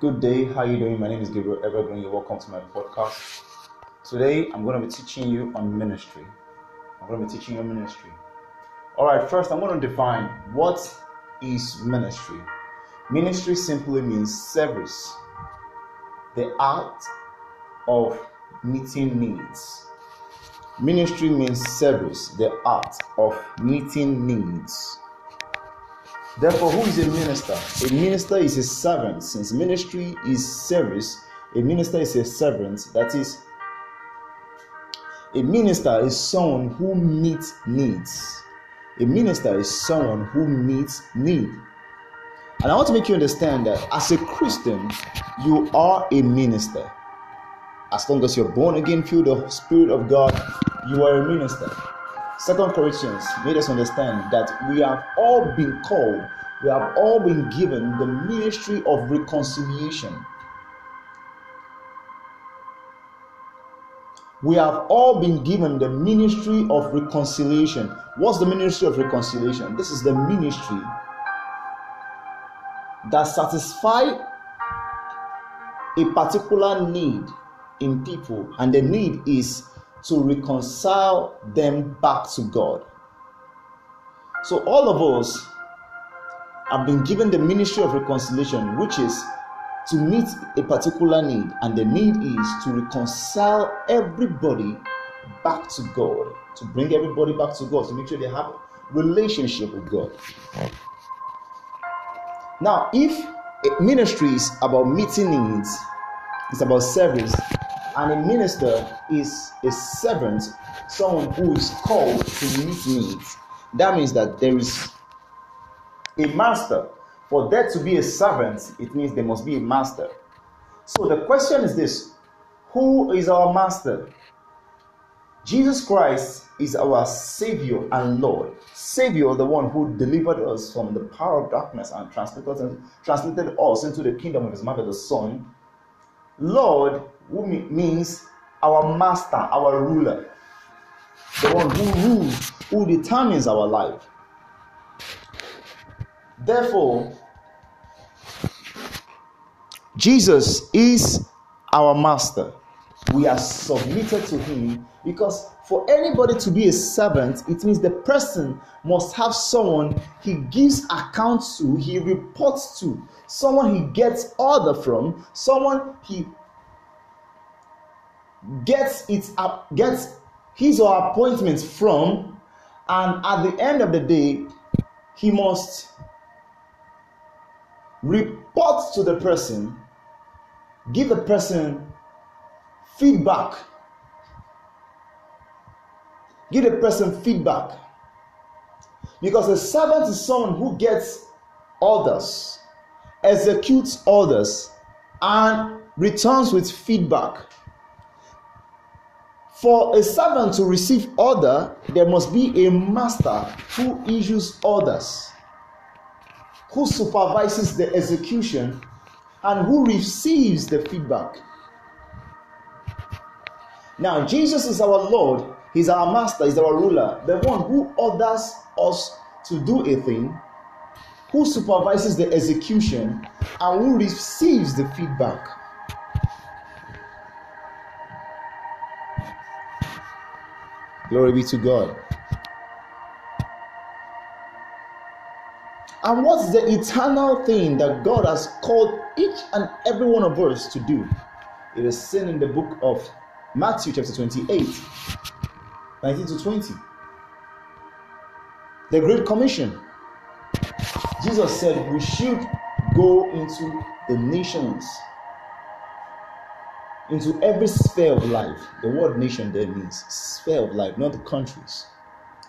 Good day. How you doing? My name is Gabriel Evergreen. You're welcome to my podcast. Today, I'm going to be teaching you on ministry. I'm going to be teaching you on ministry. All right. First, I'm going to define what is ministry. Ministry simply means service, the art of meeting needs. Ministry means service, the art of meeting needs. Therefore, who is a minister? A minister is a servant. Since ministry is service, a minister is a servant. That is, a minister is someone who meets needs. A minister is someone who meets need. And I want to make you understand that as a Christian, you are a minister. As long as you're born again, filled the Spirit of God, you are a minister. Second Corinthians made us understand that we have all been called, we have all been given the ministry of reconciliation. We have all been given the ministry of reconciliation. What's the ministry of reconciliation? This is the ministry that satisfies a particular need in people, and the need is to reconcile them back to God. So, all of us have been given the ministry of reconciliation, which is to meet a particular need, and the need is to reconcile everybody back to God, to bring everybody back to God, to make sure they have a relationship with God. Now, if ministry is about meeting needs, it's about service, and a minister is a servant, someone who is called to meet needs. That means that there is a master. For there to be a servant, it means there must be a master. So the question is this Who is our master? Jesus Christ is our Savior and Lord. Savior, the one who delivered us from the power of darkness and translated us, translated us into the kingdom of His mother, the Son. Lord who means our master, our ruler, the one who rules, who determines our life. Therefore, Jesus is our master. We are submitted to him because for anybody to be a servant, it means the person must have someone he gives account to, he reports to, someone he gets order from, someone he gets it up, gets his or her appointment from, and at the end of the day, he must report to the person, give the person feedback, give the person feedback. Because a servant is someone who gets orders, executes orders, and returns with feedback. For a servant to receive order, there must be a master who issues orders, who supervises the execution, and who receives the feedback. Now, Jesus is our Lord, He's our master, He's our ruler, the one who orders us to do a thing, who supervises the execution, and who receives the feedback. Glory be to God. And what's the eternal thing that God has called each and every one of us to do? It is seen in the book of Matthew, chapter 28, 19 to 20. The Great Commission. Jesus said we should go into the nations into every sphere of life. The word nation there means sphere of life, not the countries.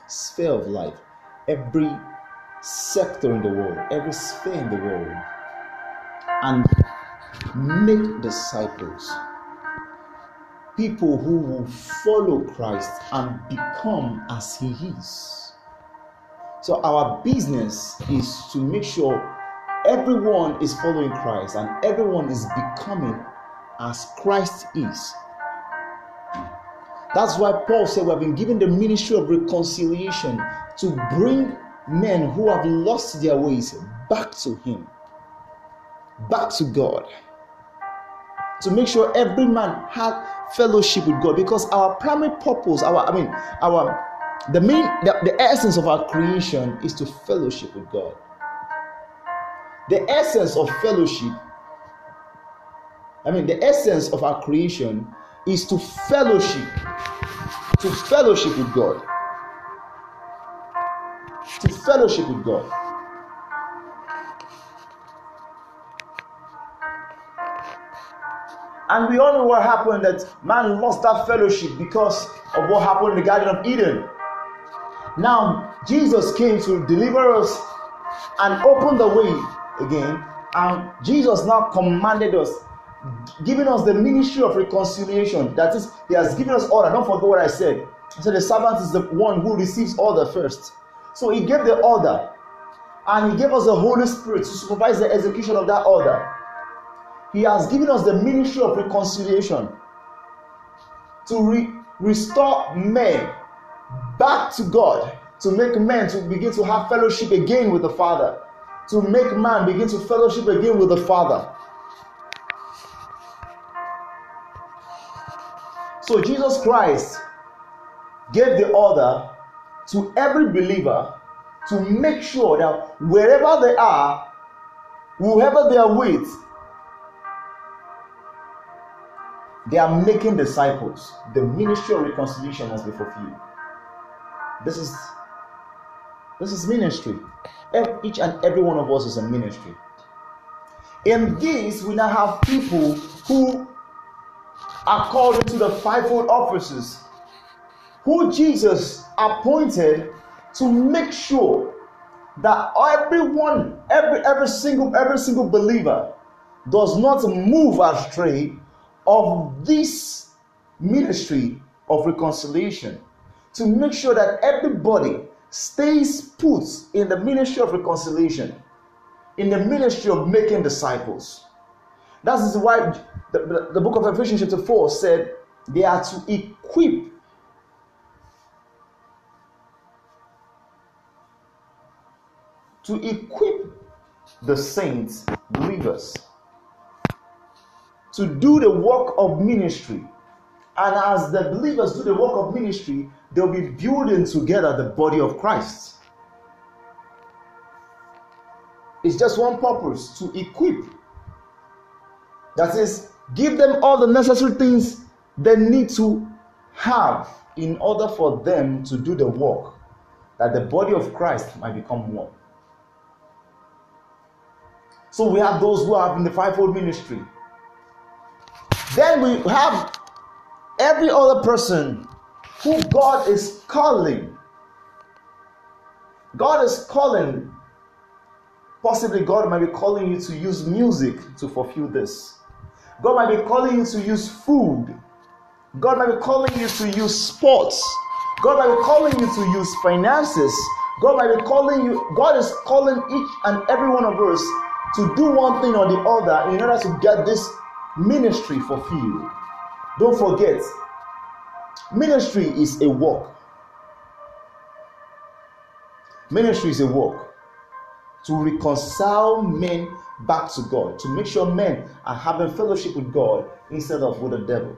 Sphere of life. Every sector in the world, every sphere in the world. And make disciples. People who will follow Christ and become as He is. So, our business is to make sure everyone is following Christ and everyone is becoming as Christ is. That's why Paul said we have been given the ministry of reconciliation to bring men who have lost their ways back to Him, back to God. to make sure every man had fellowship with God because our primary purpose, our I mean, our the main the, the essence of our creation is to fellowship with God. The essence of fellowship, I mean, the essence of our creation is to fellowship, to fellowship with God. Fellowship with God. And we all know what happened that man lost that fellowship because of what happened in the Garden of Eden. Now, Jesus came to deliver us and open the way again. And Jesus now commanded us, giving us the ministry of reconciliation. That is, He has given us order. Don't forget what I said. Said the servant is the one who receives order first. So He gave the order, and He gave us the Holy Spirit to supervise the execution of that order. He has given us the ministry of reconciliation to re- restore men back to God, to make men to begin to have fellowship again with the Father, to make man begin to fellowship again with the Father. So Jesus Christ gave the order to every believer to make sure that wherever they are, whoever they are with, They are making disciples. The ministry of reconciliation must be fulfilled. This is this is ministry. Each and every one of us is a ministry. In this, we now have people who are called into the fivefold offices, who Jesus appointed to make sure that everyone, every every single every single believer does not move astray of this ministry of reconciliation to make sure that everybody stays put in the ministry of reconciliation, in the ministry of making disciples. That is why the, the, the book of Ephesians, chapter 4, said they are to equip to equip the saints, believers, to do the work of ministry. And as the believers do the work of ministry, they'll be building together the body of Christ. It's just one purpose to equip. That is, give them all the necessary things they need to have in order for them to do the work that the body of Christ might become one. So we have those who are in the fivefold ministry then we have every other person who God is calling. God is calling. Possibly, God might be calling you to use music to fulfill this. God might be calling you to use food. God might be calling you to use sports. God might be calling you to use finances. God might be calling you, God is calling each and every one of us to do one thing or the other in order to get this ministry fulfilled. Don't forget, ministry is a work. Ministry is a work to reconcile men back to God, to make sure men are having fellowship with God instead of with the devil.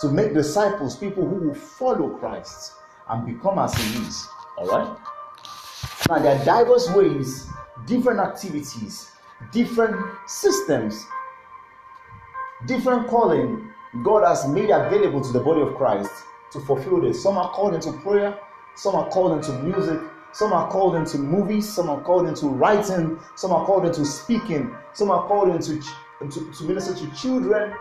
To make disciples, people who will follow Christ and become as he is. All right? Now, there are diverse ways, different activities, different systems different calling God has made available to the body of Christ to fulfill this. Some are called into prayer, some are called into music, some are called into movies, some are called into writing, some are called into speaking, some are called into, into to minister to children,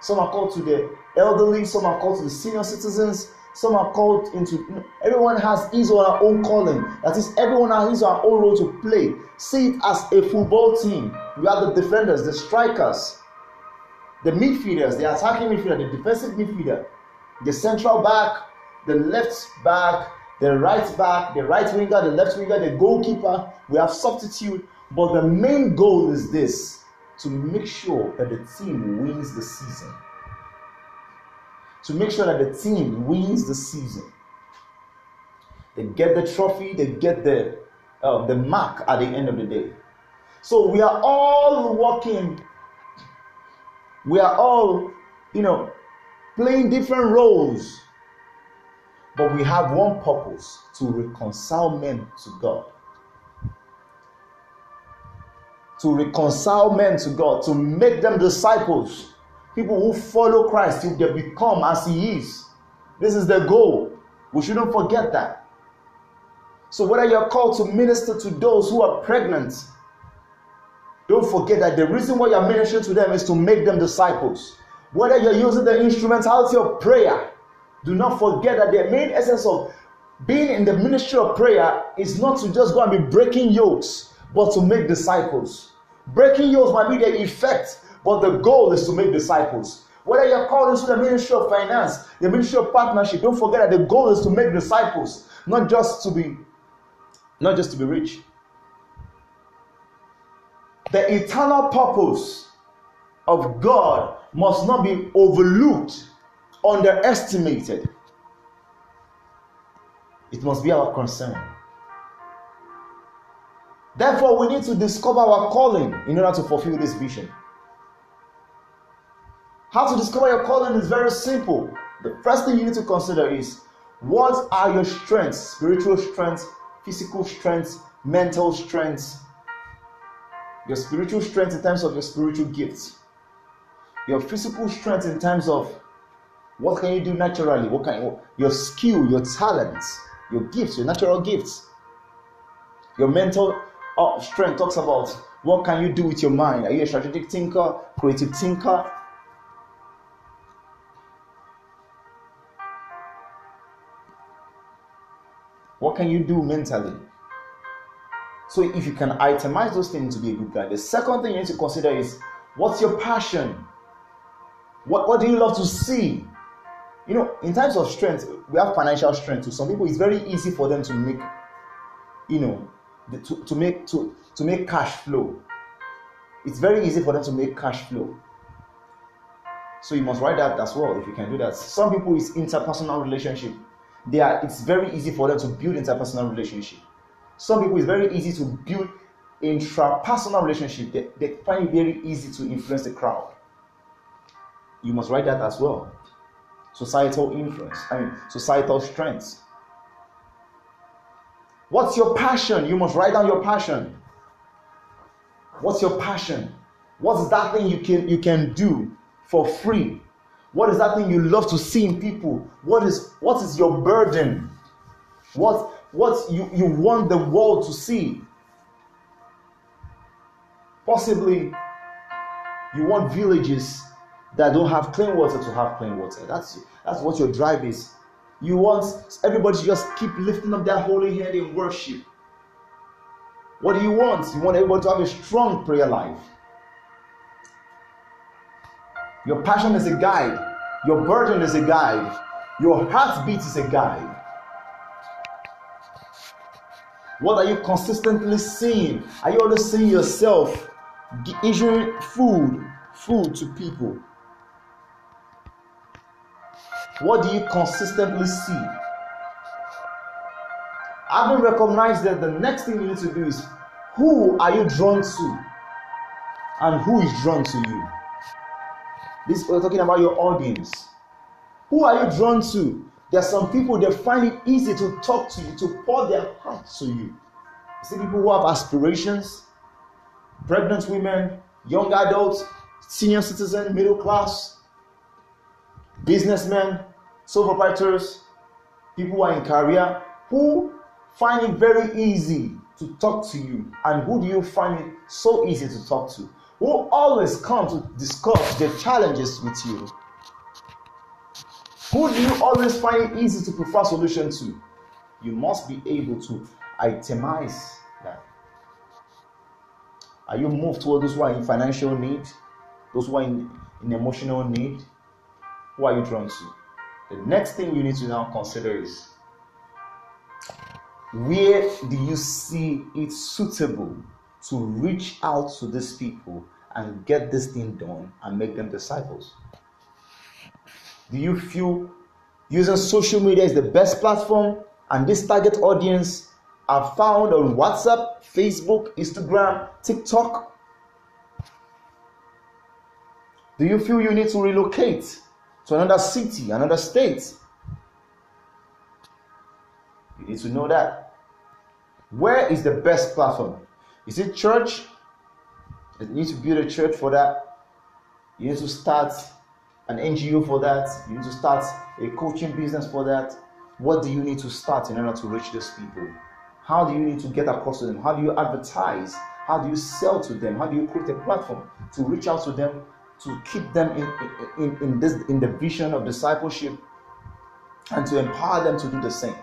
some are called to the elderly, some are called to the senior citizens, some are called into everyone has his or her own calling. That is, everyone has his or her own role to play. See it as a football team. We have the defenders, the strikers, the midfielders, the attacking midfielder, the defensive midfielder, the central back, the left back, the right back, the right winger, the left winger, the goalkeeper. We have substitute, but the main goal is this to make sure that the team wins the season. To make sure that the team wins the season. They get the trophy, they get the, uh, the mark at the end of the day. So we are all working We are all, you know, playing different roles. But we have one purpose to reconcile men to God. To reconcile men to God, to make them disciples, people who follow Christ till they become as He is. This is the goal. We shouldn't forget that. So, whether you're called to minister to those who are pregnant, don't forget that the reason why you're ministering to them is to make them disciples. Whether you're using the instrumentality of prayer, do not forget that the main essence of being in the ministry of prayer is not to just go and be breaking yokes, but to make disciples. Breaking yokes might be the effect, but the goal is to make disciples. Whether you're called into the ministry of finance, the ministry of partnership, don't forget that the goal is to make disciples, not just to be not just to be rich. The eternal purpose of God must not be overlooked, underestimated. It must be our concern. Therefore, we need to discover our calling in order to fulfill this vision. How to discover your calling is very simple. The first thing you need to consider is what are your strengths, spiritual strengths, physical strengths, mental strengths, your spiritual strength in terms of your spiritual gifts, your physical strength in terms of what can you do naturally, what can you, your skill, your talents, your gifts, your natural gifts. Your mental uh, strength talks about what can you do with your mind. Are you a strategic thinker, creative thinker? What can you do mentally? So if you can itemize those things to be a good guy, the second thing you need to consider is what's your passion? What, what do you love to see? You know, in terms of strength, we have financial strength. To some people, it's very easy for them to make, you know, to, to make to, to make cash flow. It's very easy for them to make cash flow. So you must write that as well if you can do that. Some people is interpersonal relationship. They are it's very easy for them to build interpersonal relationship. Some people it's very easy to build intrapersonal relationship. They, they find it very easy to influence the crowd you must write that as well. Societal influence, I mean, societal strengths. What's your passion? You must write down your passion. What's your passion? What's that thing you can you can do for free? What is that thing you love to see in people? What is what is your burden? What what you, you want the world to see? Possibly you want villages that don't have clean water to have clean water. That's that's what your drive is. You want everybody to just keep lifting up their holy hand in worship. What do you want? You want everybody to have a strong prayer life. Your passion is a guide. Your burden is a guide. Your heartbeat is a guide. What are you consistently seeing? Are you always seeing yourself issuing food, food to people? What do you consistently see? Having recognized that, the next thing you need to do is who are you drawn to and who is drawn to you? This we're talking about your audience. Who are you drawn to? There are some people that find it easy to talk to you, to pour their hearts to you. You see people who have aspirations, pregnant women, young adults, senior citizen, middle class, businessmen, sole proprietors, people who are in career, who find it very easy to talk to you, and who do you find it so easy to talk to? Who always come to discuss the challenges with you? Who do you always find easy to prefer solution to? You must be able to itemize that. Are you moved toward those who are in financial need, those who are in, in emotional need? Who are you drawn to? The next thing you need to now consider is where do you see it suitable to reach out to these people and get this thing done and make them disciples? Do you feel using social media is the best platform and this target audience are found on WhatsApp, Facebook, Instagram, TikTok? Do you feel you need to relocate to another city, another state? You need to know that. Where is the best platform? Is it church? You need to build a church for that. You need to start an NGO for that. You need to start a coaching business for that. What do you need to start in order to reach those people? How do you need to get across to them? How do you advertise? How do you sell to them? How do you create a platform to reach out to them, to keep them in, in, in, this in the vision of discipleship and to empower them to do the same?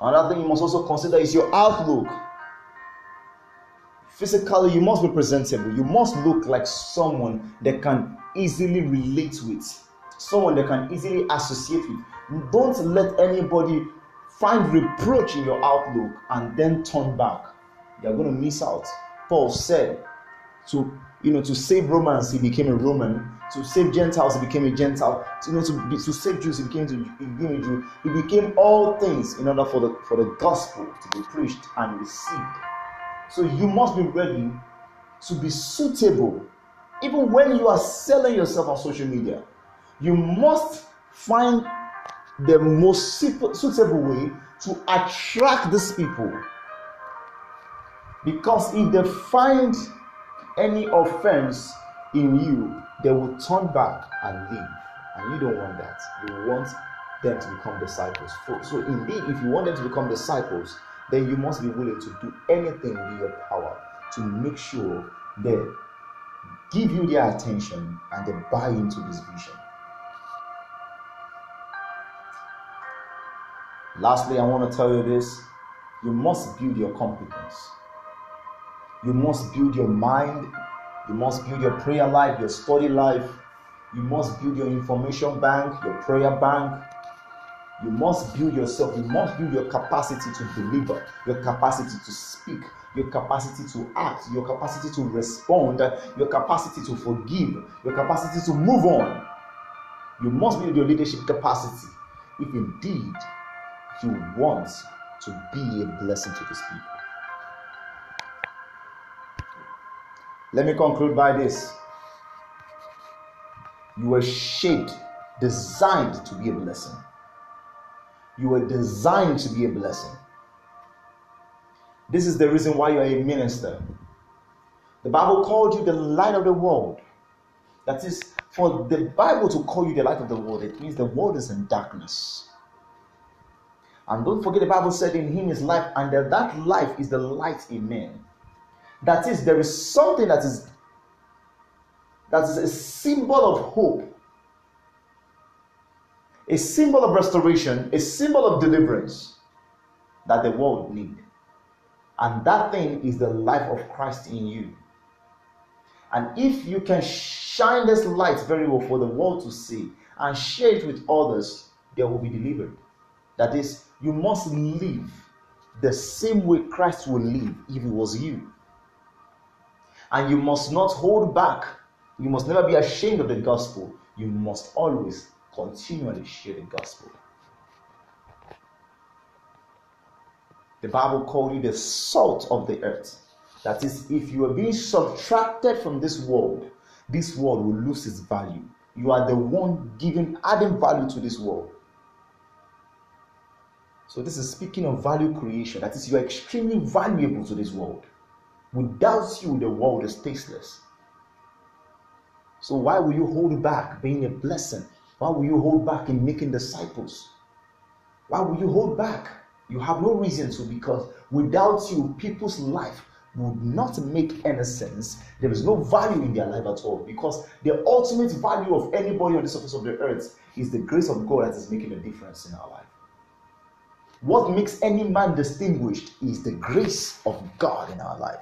Another thing you must also consider is your outlook. Physically, you must be presentable. You must look like someone that can easily relate with, someone that can easily associate with. Don't let anybody find reproach in your outlook and then turn back. You're going to miss out. Paul said, to you know, to save Romans, he became a Roman. To save Gentiles, he became a Gentile. To, you know, to, be, to save Jews, he became, to, he became a Jew. He became all things in order for the for the gospel to be preached and received. So you must be ready to be suitable, even when you are selling yourself on social media. You must find the most suitable way to attract these people. Because if they find any offense in you, they will turn back and leave. And you don't want that. You want them to become disciples. So, indeed, if you want them to become disciples, then you must be willing to do anything in your power to make sure they give you their attention and they buy into this vision. Lastly, I want to tell you this you must build your competence. You must build your mind. You must build your prayer life, your study life. You must build your information bank, your prayer bank. You must build yourself. You must build your capacity to deliver, your capacity to speak, your capacity to act, your capacity to respond, your capacity to forgive, your capacity to move on. You must build your leadership capacity if indeed you want to be a blessing to these people. Let me conclude by this. You were shaped, designed to be a blessing. You were designed to be a blessing. This is the reason why you're a minister. The Bible called you the light of the world. That is, for the Bible to call you the light of the world, it means the world is in darkness. And don't forget, the Bible said in Him is life, and that life is the light in men. That is, there is something that is that is a symbol of hope, a symbol of restoration, a symbol of deliverance that the world need. And that thing is the life of Christ in you. And if you can shine this light very well for the world to see and share it with others, they will be delivered. That is, you must live the same way Christ will live if it was you. And you must not hold back. You must never be ashamed of the gospel. You must always continually share the gospel. The Bible called you the salt of the earth. That is, if you are being subtracted from this world, this world will lose its value. You are the one giving, adding value to this world. So, this is speaking of value creation. That is, you are extremely valuable to this world. Without you, the world is tasteless. So why will you hold back being a blessing? Why will you hold back in making disciples? Why will you hold back? You have no reason to because without you, people's life would not make any sense. There is no value in their life at all because the ultimate value of anybody on the surface of the earth is the grace of God that is making a difference in our life. What makes any man distinguished is the grace of God in our life.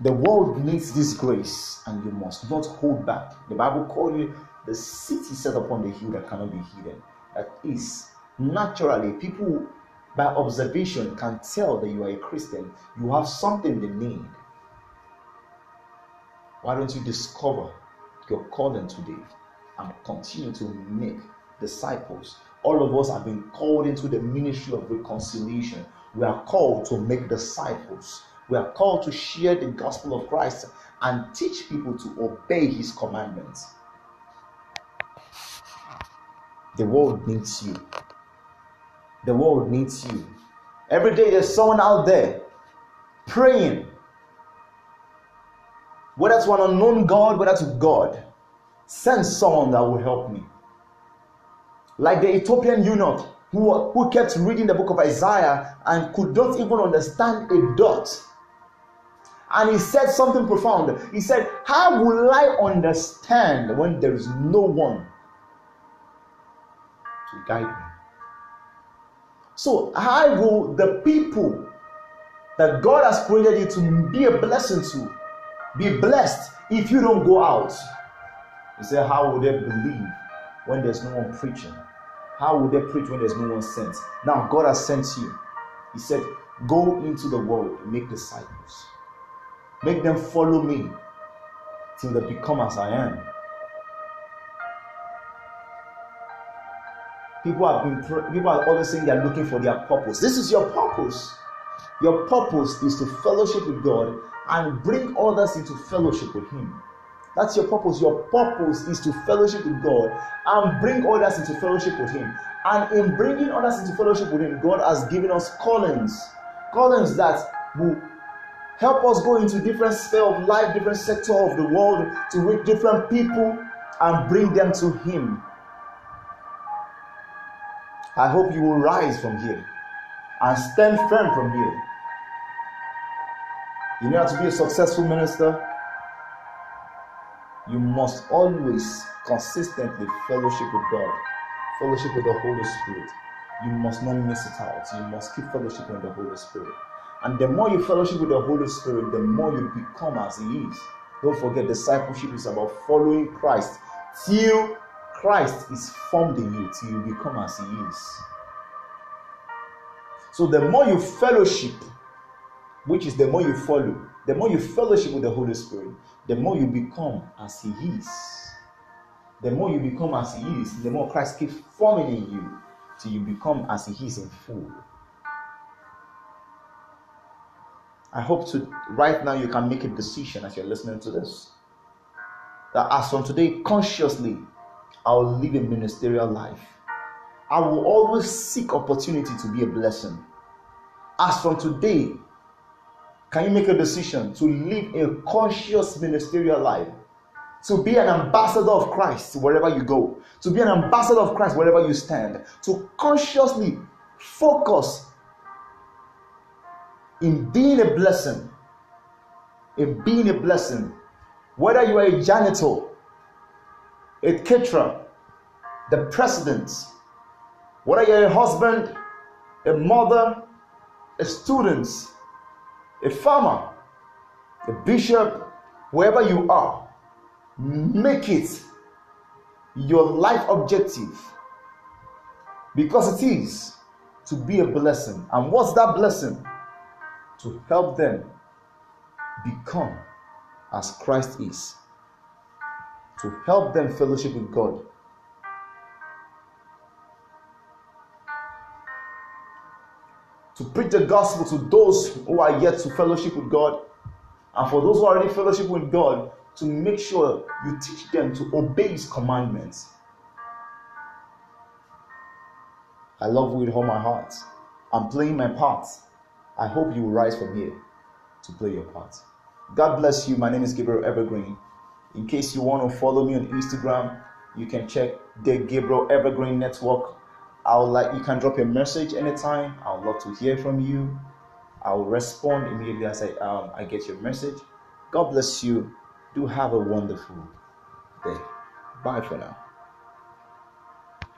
The world needs this grace, and you must not hold back. The Bible calls you the city set upon the hill that cannot be hidden. That is, naturally, people by observation can tell that you are a Christian. You have something they need. Why don't you discover your calling today and continue to make disciples? All of us have been called into the ministry of reconciliation. We are called to make disciples We are called to share the gospel of Christ and teach people to obey his commandments. The world needs you. The world needs you. Every day there's someone out there praying, whether to an unknown God, whether to God. Send someone that will help me. Like the Ethiopian eunuch who, who kept reading the book of Isaiah and could not even understand a dot. And he said something profound. He said, How will I understand when there is no one guide me? So, how will the people that God has created you to be a blessing to be blessed if you don't go out? He said, How will they believe when there's no one preaching? How will they preach when there's no one sent? Now, God has sent you. He said, Go into the world and make disciples. Make them follow me till they become as I am. People have been people are always saying they're looking for their purpose. This is your purpose. Your purpose is to fellowship with God and bring others into fellowship with Him. That's your purpose. Your purpose is to fellowship with God and bring others into fellowship with Him. And in bringing others into fellowship with Him, God has given us callings. Callings that will help us go into different sphere of life, different sector of the world to reach different people and bring them to Him. I hope you will rise from here and stand firm from here. Know how to be a successful minister? you must always consistently fellowship with God, fellowship with the Holy Spirit. You must not miss it out. You must keep fellowship with the Holy Spirit. And the more you fellowship with the Holy Spirit, the more you become as He is. Don't forget, discipleship is about following Christ till Christ is formed in you, till you become as He is. So the more you fellowship, which is the more you follow, the more you fellowship with the Holy Spirit, the more you become as He is. The more you become as He is, the more Christ keeps forming in you till you become as He is in full. I hope to right now you can make a decision as you're listening to this. That as from today, consciously, I'll live a ministerial life. I will always seek opportunity to be a blessing. As from today, can you make a decision to live a conscious ministerial life? To be an ambassador of Christ wherever you go, to be an ambassador of Christ wherever you stand, to consciously focus in being a blessing, in being a blessing, whether you are a janitor, caterer, the president, whether you're a husband, a mother, a student, a farmer, a bishop, wherever you are, make it your life objective because it is to be a blessing. And what's that blessing? To help them become as Christ is, to help them fellowship with God to preach the gospel to those who are yet to fellowship with God, and for those who are already fellowship with God, to make sure you teach them to obey His commandments. I love you with all my heart. I'm playing my part. I hope you will rise from here to play your part. God bless you. My name is Gabriel Evergreen. In case you want to follow me on Instagram, you can check the Gabriel Evergreen Network I'll like you can drop a message anytime. I would love to hear from you. I will respond immediately as I um, I get your message. God bless you. Do have a wonderful day. Bye for now.